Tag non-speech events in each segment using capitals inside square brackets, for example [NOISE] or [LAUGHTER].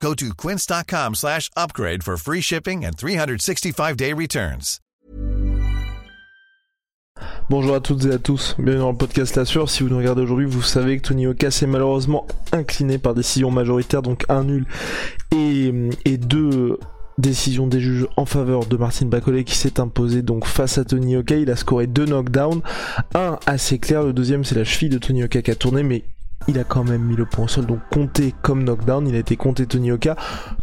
Go to quince.com slash upgrade for free shipping and 365-day returns. Bonjour à toutes et à tous, bienvenue dans le podcast La Sueur. Si vous nous regardez aujourd'hui, vous savez que Tony Oka s'est malheureusement incliné par décision majoritaire, donc un nul et, deux décisions des juges en faveur de Martin Bacolé qui s'est imposé donc face à Tony Oka. Il a scoré deux knockdowns, un assez clair, le deuxième c'est la cheville de Tony Oka qui a tourné, mais il a quand même mis le point au sol, donc compté comme knockdown, il a été compté Tony Oka,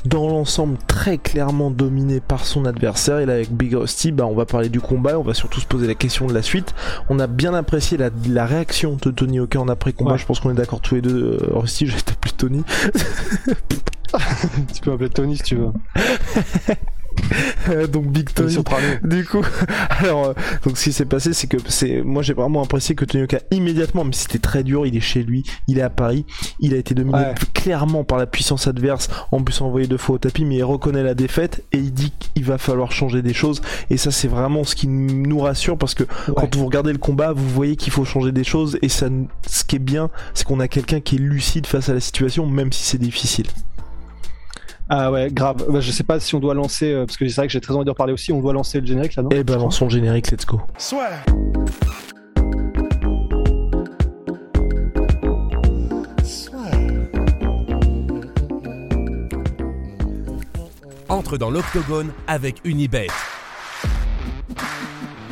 dans l'ensemble très clairement dominé par son adversaire, et là avec Big Rusty, bah, on va parler du combat, on va surtout se poser la question de la suite, on a bien apprécié la, la réaction de Tony Oka en après-combat, Ouais. je pense qu'on est d'accord tous les deux, euh, Rusty, je vais t'appeler Tony, [LAUGHS] tu peux m'appeler Tony si tu veux. [LAUGHS] [LAUGHS] Donc Big Tony. Du coup, [LAUGHS] alors, euh, donc ce qui s'est passé, c'est que c'est, moi j'ai vraiment apprécié que Tony Oka immédiatement, mais c'était très dur, il est chez lui, il est à Paris, il a été dominé Ouais. clairement par la puissance adverse, en plus envoyé deux fois au tapis, mais il reconnaît la défaite et il dit qu'il va falloir changer des choses, et ça c'est vraiment ce qui nous rassure parce que quand vous regardez le combat, vous voyez qu'il faut changer des choses, et ça, ce qui est bien, c'est qu'on a quelqu'un qui est lucide face à la situation, même si c'est difficile. Ah ouais, grave. Bah, je sais pas si on doit lancer, euh, parce que c'est vrai que j'ai très envie de reparler aussi, on doit lancer le générique là, non? Et ben lançons le générique, let's go. entre dans l'octogone avec Unibet.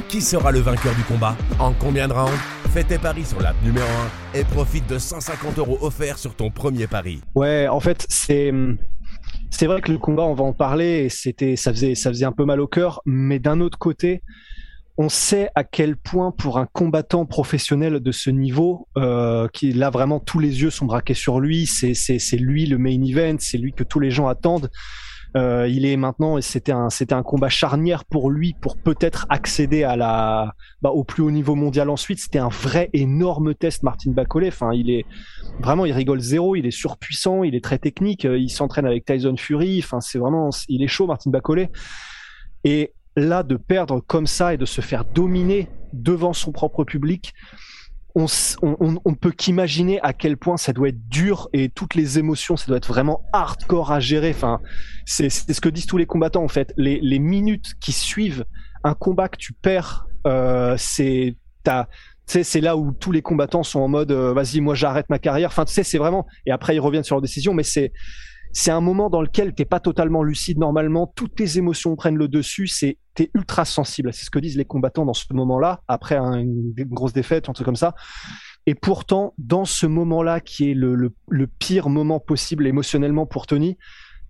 Qui sera le vainqueur du combat? En combien de rounds? Fais tes paris sur l'app numéro 1 et profite de 150 euros offerts sur ton premier pari. Ouais, en fait, c'est. C'est vrai que le combat, on va en parler, c'était, ça faisait, ça faisait un peu mal au cœur, mais d'un autre côté, on sait à quel point pour un combattant professionnel de ce niveau, euh, qui là vraiment tous les yeux sont braqués sur lui, c'est lui le main event, c'est lui que tous les gens attendent. Euh, il est maintenant, et c'était un, c'était un combat charnière pour lui pour peut-être accéder à la, bah, au plus haut niveau mondial ensuite. C'était un vrai énorme test, Martin Bacolé. Enfin, il est vraiment, il rigole zéro, il est surpuissant, il est très technique, euh, il s'entraîne avec Tyson Fury. Enfin, c'est vraiment, il est chaud, Martin Bacolé. Et là, de perdre comme ça et de se faire dominer devant son propre public, on, on, on- peut qu'imaginer à quel point ça doit être dur et toutes les émotions, ça doit être vraiment hardcore à gérer. Enfin, c'est ce que disent tous les combattants en fait. Les, les minutes qui suivent un combat que tu perds, euh, c'est c'est là où tous les combattants sont en mode euh, vas-y moi j'arrête ma carrière. Enfin tu sais c'est vraiment et après ils reviennent sur leur décision, mais c'est c'est un moment dans lequel t'es pas totalement lucide normalement, toutes tes émotions prennent le dessus, c'est t'es ultra sensible. C'est ce que disent les combattants dans ce moment-là après un- une, grosse défaite, un truc comme ça. Et pourtant, dans ce moment-là, qui est le, pire moment possible émotionnellement pour Tony,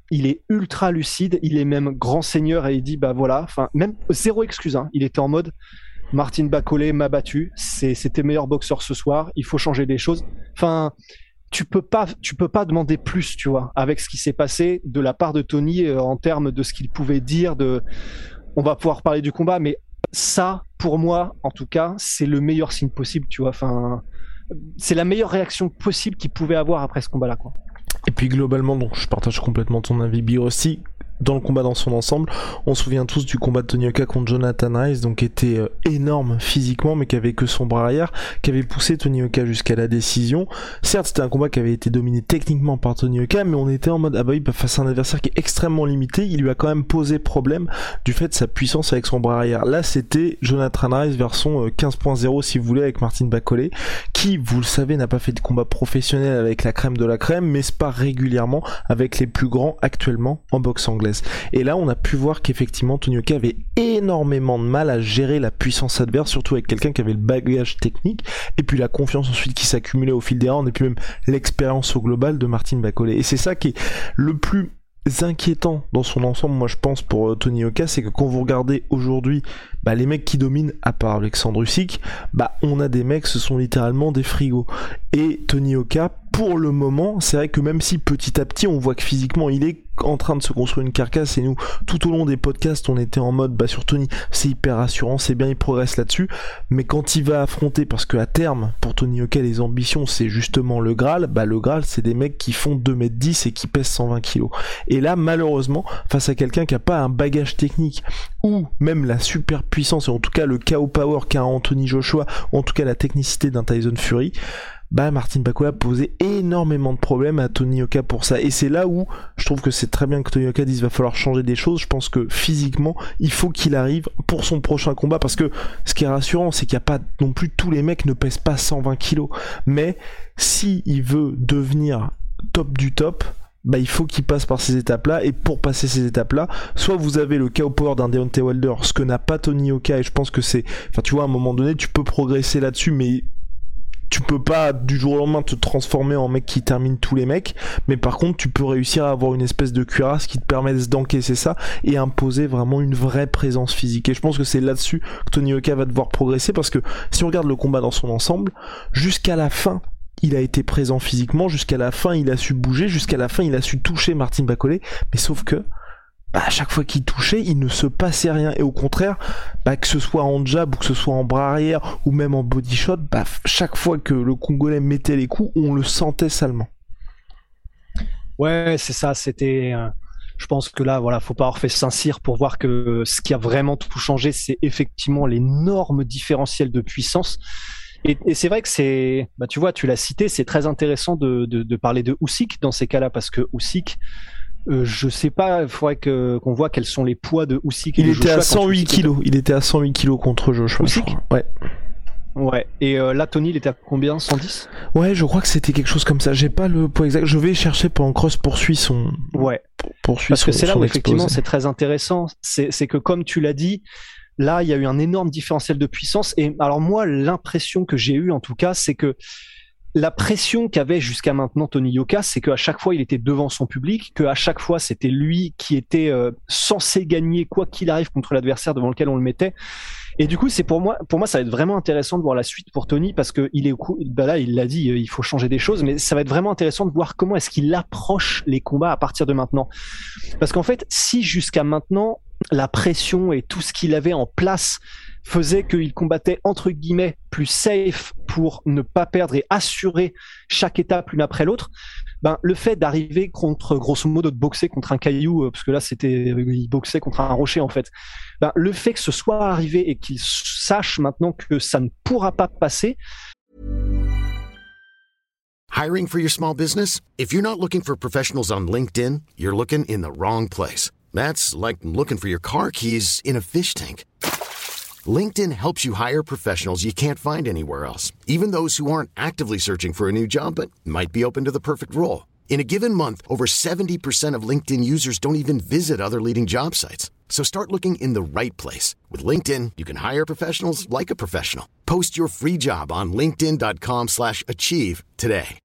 il est ultra lucide, il est même grand seigneur et il dit bah voilà, enfin même zéro excuse. hein. Il était en mode Martin Bacolé m'a battu, c'était meilleur boxeur ce soir, il faut changer des choses. Enfin, tu peux pas, tu peux pas demander plus, tu vois, avec ce qui s'est passé de la part de Tony euh, en termes de ce qu'il pouvait dire. De, on va pouvoir parler du combat, mais ça, pour moi, en tout cas, c'est le meilleur signe possible, tu vois. Enfin, c'est la meilleure réaction possible qu'il pouvait avoir après ce combat-là, quoi. Et puis globalement, donc je partage complètement ton avis, Bi aussi. Dans le combat dans son ensemble, on se souvient tous du combat de Tony Oka contre Jonathan Rice, donc qui était euh, énorme physiquement, mais qui avait que son bras arrière, qui avait poussé Tony Oka jusqu'à la décision. Certes, c'était un combat qui avait été dominé techniquement par Tony Oka, mais on était en mode ah bah bah, face à un adversaire qui est extrêmement limité, il lui a quand même posé problème du fait de sa puissance avec son bras arrière. Là, c'était Jonathan Rice version euh, 15.0 si vous voulez avec Martin Bacolé, qui, vous le savez, n'a pas fait de combat professionnel avec la crème de la crème, mais spare régulièrement avec les plus grands actuellement en boxe anglaise. Et là, on a pu voir qu'effectivement, Tony Oka avait énormément de mal à gérer la puissance adverse, surtout avec quelqu'un qui avait le bagage technique, et puis la confiance ensuite qui s'accumulait au fil des rounds, et puis même l'expérience au global de Martin Bacolé. Et c'est ça qui est le plus inquiétant dans son ensemble, moi je pense pour euh, Tony Oka, c'est que quand vous regardez aujourd'hui bah, les mecs qui dominent, à part Alexandre Usyk, bah on a des mecs, ce sont littéralement des frigos. Et Tony Oka, pour le moment, c'est vrai que même si petit à petit on voit que physiquement il est en train de se construire une carcasse et nous, tout au long des podcasts, on était en mode, bah sur Tony, c'est hyper rassurant, c'est bien, il progresse là-dessus. Mais quand il va affronter, parce que à terme, pour Tony Oka, les ambitions, c'est justement le Graal, bah le Graal, c'est des mecs qui font 2m10 et qui pèsent 120 kg. Et là, malheureusement, face à quelqu'un qui a pas un bagage technique ou même la super puissance, et en tout cas le KO power qu'a Anthony Joshua, ou en tout cas la technicité d'un Tyson Fury, bah Martin Bakula posait énormément de problèmes à Tony Oka pour ça. Et c'est là où je trouve que c'est très bien que Tony Oka dise va falloir changer des choses. Je pense que physiquement, il faut qu'il arrive pour son prochain combat parce que ce qui est rassurant, c'est qu'il n'y a pas non plus tous les mecs ne pèsent pas 120 kilos. Mais si il veut devenir top du top, bah, il faut qu'il passe par ces étapes-là. Et pour passer ces étapes-là, soit vous avez le KO power d'un Deontay Wilder, ce que n'a pas Tony Oka, et je pense que c'est, enfin, tu vois, à un moment donné, tu peux progresser là-dessus, mais tu peux pas du jour au lendemain te transformer en mec qui termine tous les mecs, mais par contre tu peux réussir à avoir une espèce de cuirasse qui te permet d'encaisser ça et imposer vraiment une vraie présence physique. Et je pense que c'est là-dessus que Tony Oka va devoir progresser parce que si on regarde le combat dans son ensemble, jusqu'à la fin, il a été présent physiquement, jusqu'à la fin il a su bouger, jusqu'à la fin il a su toucher Martin Bacolé, mais sauf que bah, à chaque fois qu'il touchait, il ne se passait rien. Et au contraire, bah, que ce soit en jab ou que ce soit en bras arrière ou même en body shot, bah, chaque fois que le Congolais mettait les coups, on le sentait salement. Ouais, c'est ça. C'était. Euh, je pense que là, voilà, faut pas avoir fait Saint-Cyr pour voir que ce qui a vraiment tout changé, c'est effectivement l'énorme différentiel de puissance. Et, c'est vrai que c'est, bah, tu vois, tu l'as cité, c'est très intéressant de, parler de Usyk dans ces cas-là parce que Usyk, euh, je sais pas, il faudrait que qu'on voit quels sont les poids de Usyk. Il était à 108 kilos. Il était à 108 kilos contre Joshua. Usyk. Ouais. Ouais. Et euh, là, Tony, il était à combien? 110 Ouais, je crois que c'était quelque chose comme ça. J'ai pas le poids exact. Je vais chercher pendant Cross poursuit son. Ouais. Poursuit Parce que c'est là où effectivement c'est très intéressant. C'est que comme tu l'as dit, là, il y a eu un énorme différentiel de puissance. Et alors moi, l'impression que j'ai eue en tout cas, c'est que la pression qu'avait jusqu'à maintenant Tony Yoka, c'est qu'à chaque fois il était devant son public, qu'à chaque fois c'était lui qui était euh, censé gagner quoi qu'il arrive contre l'adversaire devant lequel on le mettait. Et du coup, c'est pour moi, pour moi, ça va être vraiment intéressant de voir la suite pour Tony parce que il est, bah là, il l'a dit, euh, il faut changer des choses, mais ça va être vraiment intéressant de voir comment est-ce qu'il approche les combats à partir de maintenant. Parce qu'en fait, si jusqu'à maintenant la pression et tout ce qu'il avait en place faisait qu'il combattait entre guillemets plus safe pour ne pas perdre et assurer chaque étape l'une après l'autre. Ben, le fait d'arriver contre, grosso modo, de boxer contre un caillou, euh, parce que là, c'était, il boxait contre un rocher, en fait. Ben, le fait que ce soit arrivé et qu'il sache maintenant que ça ne pourra pas passer. Hiring for your small business? If you're not looking for professionals on LinkedIn, you're looking in the wrong place. That's like looking for your car keys in a fish tank. LinkedIn helps you hire professionals you can't find anywhere else, even those who aren't actively searching for a new job but might be open to the perfect role. In a given month, over 70% of LinkedIn users don't even visit other leading job sites. So start looking in the right place. With LinkedIn, you can hire professionals like a professional. Post your free job on linkedin.com slash achieve today.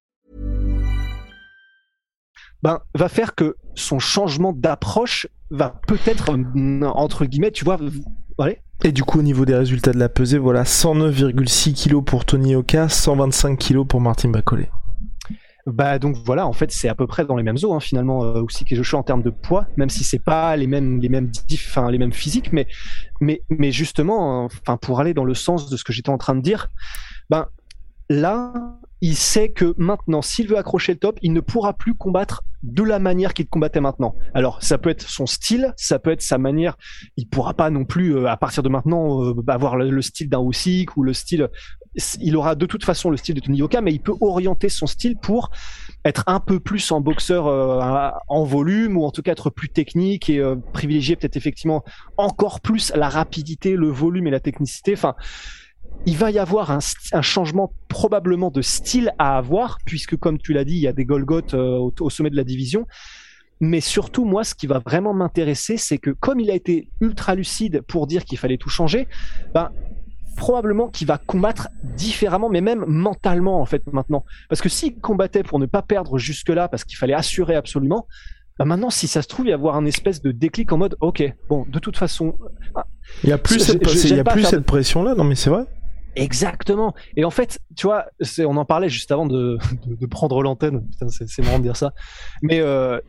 Ben, va faire que son changement d'approche va peut-être, entre guillemets, tu vois, Et du coup, au niveau des résultats de la pesée, voilà 109,6 kg pour Tony Oka, 125 kg pour Martin Bacolé. Bah donc voilà, en fait c'est à peu près dans les mêmes eaux hein, finalement euh, aussi que Joshua en termes de poids, même si c'est pas les mêmes les mêmes les mêmes physiques, mais mais justement, enfin pour aller dans le sens de ce que j'étais en train de dire, ben là il sait que maintenant, s'il veut accrocher le top, il ne pourra plus combattre de la manière qu'il combattait maintenant. Alors, ça peut être son style, ça peut être sa manière. Il pourra pas non plus, euh, à partir de maintenant, euh, avoir le, style d'un Usyk ou le style. Il aura de toute façon le style de Tony Yoka, mais il peut orienter son style pour être un peu plus en boxeur euh, en volume ou en tout cas être plus technique et privilégier peut-être effectivement encore plus la rapidité, le volume et la technicité. Enfin il va y avoir un, changement probablement de style à avoir, puisque comme tu l'as dit, il y a des Golgoth euh, au, sommet de la division. Mais surtout, moi, ce qui va vraiment m'intéresser, c'est que comme il a été ultra lucide pour dire qu'il fallait tout changer, ben, probablement qu'il va combattre différemment, mais même mentalement, en fait, maintenant. Parce que s'il combattait pour ne pas perdre jusque-là, parce qu'il fallait assurer absolument, ben maintenant, si ça se trouve, il y avoir un espèce de déclic en mode, ok, bon, de toute façon... Il y a plus cette, il y a plus cette pression-là, non mais c'est vrai Exactement. Et en fait, tu vois, on en parlait juste avant de, prendre l'antenne. C'est marrant de dire ça. Mais euh,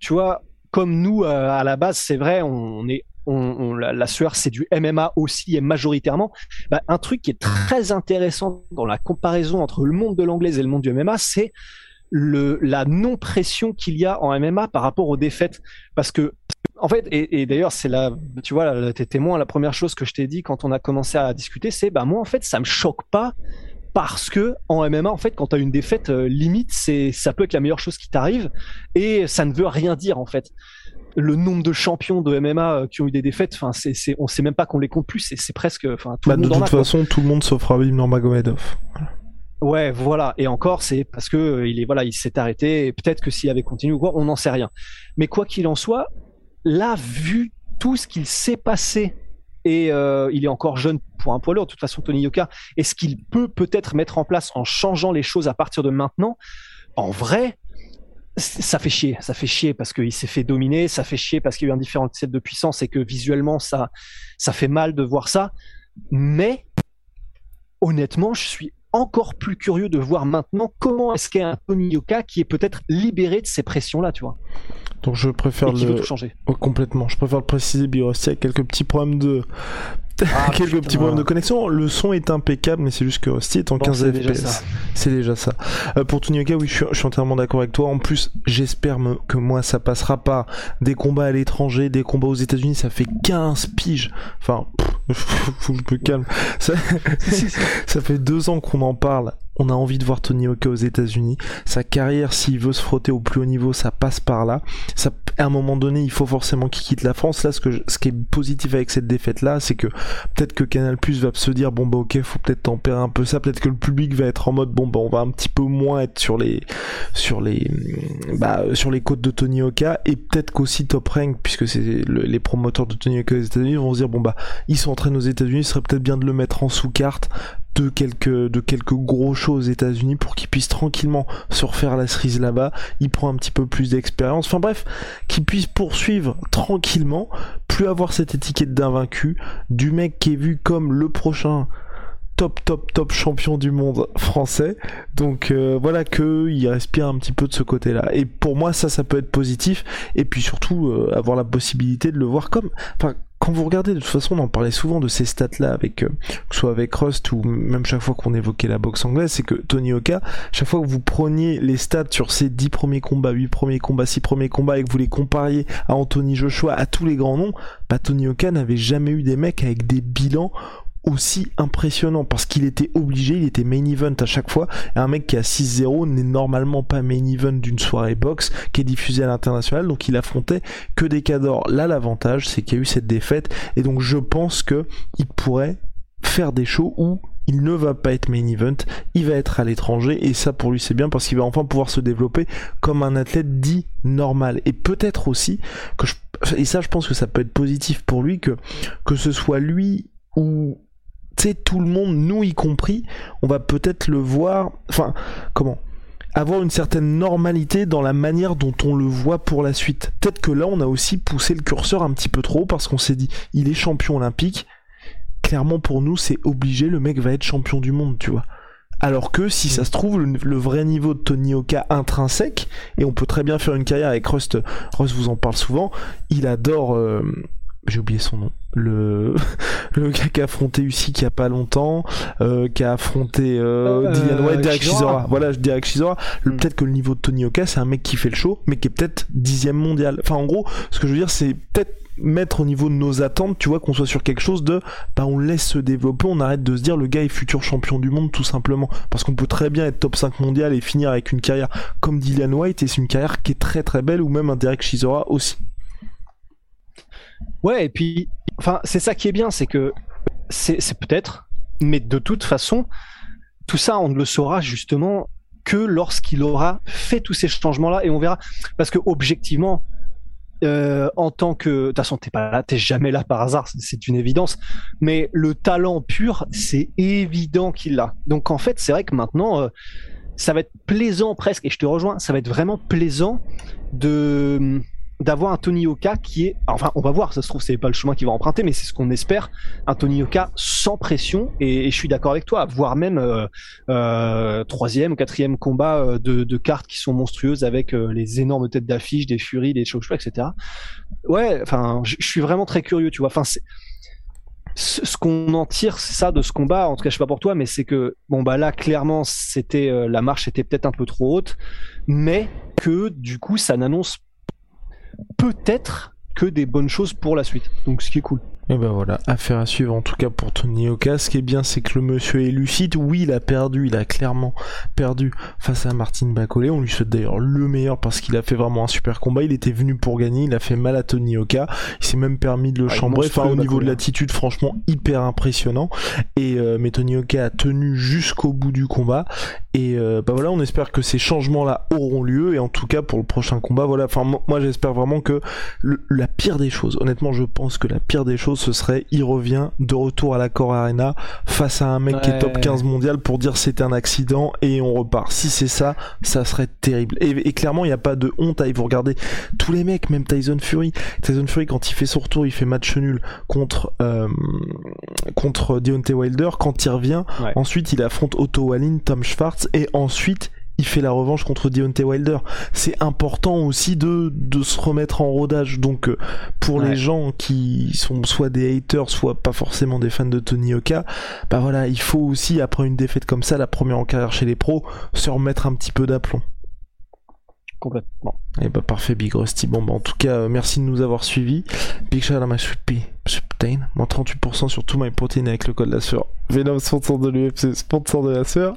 tu vois, comme nous à la base, c'est vrai, on est la, sueur c'est du MMA aussi et majoritairement. Bah, un truc qui est très intéressant dans la comparaison entre le monde de l'anglaise et le monde du MMA, c'est la non-pression qu'il y a en MMA par rapport aux défaites. Parce que, en fait, et, d'ailleurs, c'est là, tu vois, t'es témoin, la première chose que je t'ai dit quand on a commencé à discuter, c'est, bah, moi, en fait, ça me choque pas parce que en MMA en fait quand tu as une défaite euh, limite c'est ça peut être la meilleure chose qui t'arrive et ça ne veut rien dire en fait le nombre de champions de MMA euh, qui ont eu des défaites, enfin, c'est, c'est, on sait même pas qu'on les compte plus. C'est, presque, enfin, tout le bah, monde De toute façon, tout le monde sauf Rabib Nurmagomedov. Ouais, voilà. Et encore, c'est parce que euh, il est, voilà, il s'est arrêté. Et peut-être que s'il avait continué ou quoi, on n'en sait rien. Mais quoi qu'il en soit, là, vu tout ce qu'il s'est passé et euh, il est encore jeune pour un poids lourd. De toute façon, Tony Yoka, et ce qu'il peut peut-être mettre en place en changeant les choses à partir de maintenant, en vrai, ça fait chier, ça fait chier parce qu'il s'est fait dominer, ça fait chier parce qu'il y a eu un différentiel de puissance et que visuellement ça, ça fait mal de voir ça. Mais honnêtement, je suis encore plus curieux de voir maintenant comment est-ce qu'il y a un Tony Yoka qui est peut-être libéré de ces pressions-là, tu vois. Donc je préfère le changer. Oh, complètement. Je préfère le préciser. Biossi a quelques petits problèmes de ah, [LAUGHS] quelques petits problèmes de connexion. Le son est impeccable, mais c'est juste que Rusty est en 15 FPS. C'est déjà ça. Euh, pour Tony Oka, oui, je suis, entièrement d'accord avec toi. En plus, j'espère que moi, ça passera pas des combats à l'étranger, des combats aux États-Unis. Ça fait 15 piges. Enfin, [LAUGHS] faut que je me calme. Ça, [LAUGHS] ça fait deux ans qu'on en parle on a envie de voir Tony Oka aux États-Unis. Sa carrière, s'il veut se frotter au plus haut niveau, ça passe par là. À un moment donné, il faut forcément qu'il quitte la France. Là, ce, qui est positif avec cette défaite-là, c'est que peut-être que Canal Plus va se dire bon bah ok, faut peut-être tempérer un peu ça. Peut-être que le public va être en mode bon bah on va un petit peu moins être sur les sur les bah, sur les côtes de Tony Oka et peut-être qu'aussi Top Rank, puisque c'est les promoteurs de Tony Oka aux États-Unis vont se dire bon bah ils sont entraînés aux États-Unis, ce serait peut-être bien de le mettre en sous-carte de quelques de quelques gros shows aux États-Unis pour qu'il puisse tranquillement se refaire la cerise là-bas. Il prend un petit peu plus d'expérience. Enfin bref, qu'il puisse poursuivre tranquillement, plus avoir cette étiquette d'invaincu, du mec qui est vu comme le prochain top top top champion du monde français. Donc euh, voilà que il respire un petit peu de ce côté-là. Et pour moi ça ça peut être positif et puis surtout euh, avoir la possibilité de le voir comme enfin quand vous regardez, de toute façon, on en parlait souvent de ces stats-là, avec euh, que ce soit avec Rust ou même chaque fois qu'on évoquait la boxe anglaise, c'est que Tony Oka, chaque fois que vous preniez les stats sur ses 10 premiers combats, 8 premiers combats, 6 premiers combats, et que vous les compariez à Anthony Joshua, à tous les grands noms, bah Tony Oka n'avait jamais eu des mecs avec des bilans aussi impressionnant parce qu'il était obligé, il était main event à chaque fois. Et un mec qui a 6-0 n'est normalement pas main event d'une soirée boxe qui est diffusée à l'international, donc il affrontait que des cadors. Là, l'avantage, c'est qu'il y a eu cette défaite, et donc je pense que il pourrait faire des shows où il ne va pas être main event, il va être à l'étranger et ça pour lui c'est bien parce qu'il va enfin pouvoir se développer comme un athlète dit normal et peut-être aussi que et ça je pense que ça peut être positif pour lui que que ce soit lui ou tu sais, tout le monde, nous y compris, on va peut-être le voir, enfin, comment avoir une certaine normalité dans la manière dont on le voit pour la suite. Peut-être que là, on a aussi poussé le curseur un petit peu trop parce qu'on s'est dit, il est champion olympique. Clairement, pour nous, c'est obligé, le mec va être champion du monde, tu vois. Alors que si ça se trouve, le, vrai niveau de Tony Oka intrinsèque, et on peut très bien faire une carrière avec Rust, Rust vous en parle souvent, il adore, euh, j'ai oublié son nom le [LAUGHS] le gars qui a affronté Usyk il y a pas longtemps euh, qui a affronté euh, euh Dylan White Derek Chisora voilà je hmm. peut-être que le niveau de Tony Oka c'est un mec qui fait le show mais qui est peut-être dixième mondial enfin en gros ce que je veux dire c'est peut-être mettre au niveau de nos attentes, tu vois, qu'on soit sur quelque chose de, bah, on laisse se développer, on arrête de se dire le gars est futur champion du monde tout simplement. Parce qu'on peut très bien être top 5 mondial et finir avec une carrière comme Dylan White et c'est une carrière qui est très très belle ou même un Derek Chisora aussi. Ouais, et puis, enfin, c'est ça qui est bien, c'est que c'est peut-être, mais de toute façon, tout ça, on ne le saura justement que lorsqu'il aura fait tous ces changements-là, et on verra. Parce que objectivement, euh, en tant que, de toute façon, t'es pas jamais là par hasard, c'est une évidence. Mais le talent pur, c'est évident qu'il l'a. Donc en fait, c'est vrai que maintenant, euh, ça va être plaisant presque, et je te rejoins, ça va être vraiment plaisant de d'avoir un Tony Oka qui est, enfin, on va voir, ça se trouve, c'est pas le chemin qu'il va emprunter, mais c'est ce qu'on espère, un Tony Oka sans pression. Et, je suis d'accord avec toi, voire même euh, euh, troisième quatrième combat euh, de, cartes qui sont monstrueuses avec les énormes têtes d'affiche, des Furies, des Chokeshua, etc. Ouais, enfin, je suis vraiment très curieux, tu vois. Enfin, ce qu'on en tire, c'est ça de ce combat. En tout cas, je sais pas pour toi, mais c'est que bon bah là, clairement, c'était la marche était peut-être un peu trop haute, mais que du coup, ça n'annonce peut-être que des bonnes choses pour la suite. Donc ce qui est cool. Et ben voilà, affaire à suivre en tout cas pour Tony Oka. Ce qui est bien, c'est que le monsieur est lucide. Oui, il a perdu, il a clairement perdu face à Martin Bacolé. On lui souhaite d'ailleurs le meilleur parce qu'il a fait vraiment un super combat. Il était venu pour gagner, il a fait mal à Tony Oka. Il s'est même permis de le ah, chambrer. Enfin, au niveau de l'attitude, franchement, hyper impressionnant. Et euh, mais Tony Oka a tenu jusqu'au bout du combat. Et euh, bah voilà, on espère que ces changements-là auront lieu. Et en tout cas, pour le prochain combat, voilà. Enfin, moi, j'espère vraiment que la pire des choses, honnêtement, je pense que la pire des choses ce serait il revient de retour à la Core Arena face à un mec qui est top 15 mondial pour dire c'est un accident et on repart. Si c'est ça, ça serait terrible. Et, clairement, il n'y a pas de honte à y vous regarder tous les mecs, même Tyson Fury. Tyson Fury, quand il fait son retour, il fait match nul contre, euh, contre Deontay Wilder. Quand il revient, ensuite il affronte Otto Wallin, Tom Schwartz et ensuite il fait la revanche contre Deontay Wilder. C'est important aussi de, de se remettre en rodage. Donc, euh, pour les gens qui sont soit des haters, soit pas forcément des fans de Tony Oka, bah voilà, il faut aussi, après une défaite comme ça, la première en carrière chez les pros, se remettre un petit peu d'aplomb. Complètement. Et eh bah parfait, Big Rusty. Bon, bah en tout cas, euh, merci de nous avoir suivis. Big shout. Moins 38% sur tout my protein avec le code la sueur. Venom, sponsor de l'UFC, sponsor de la sueur.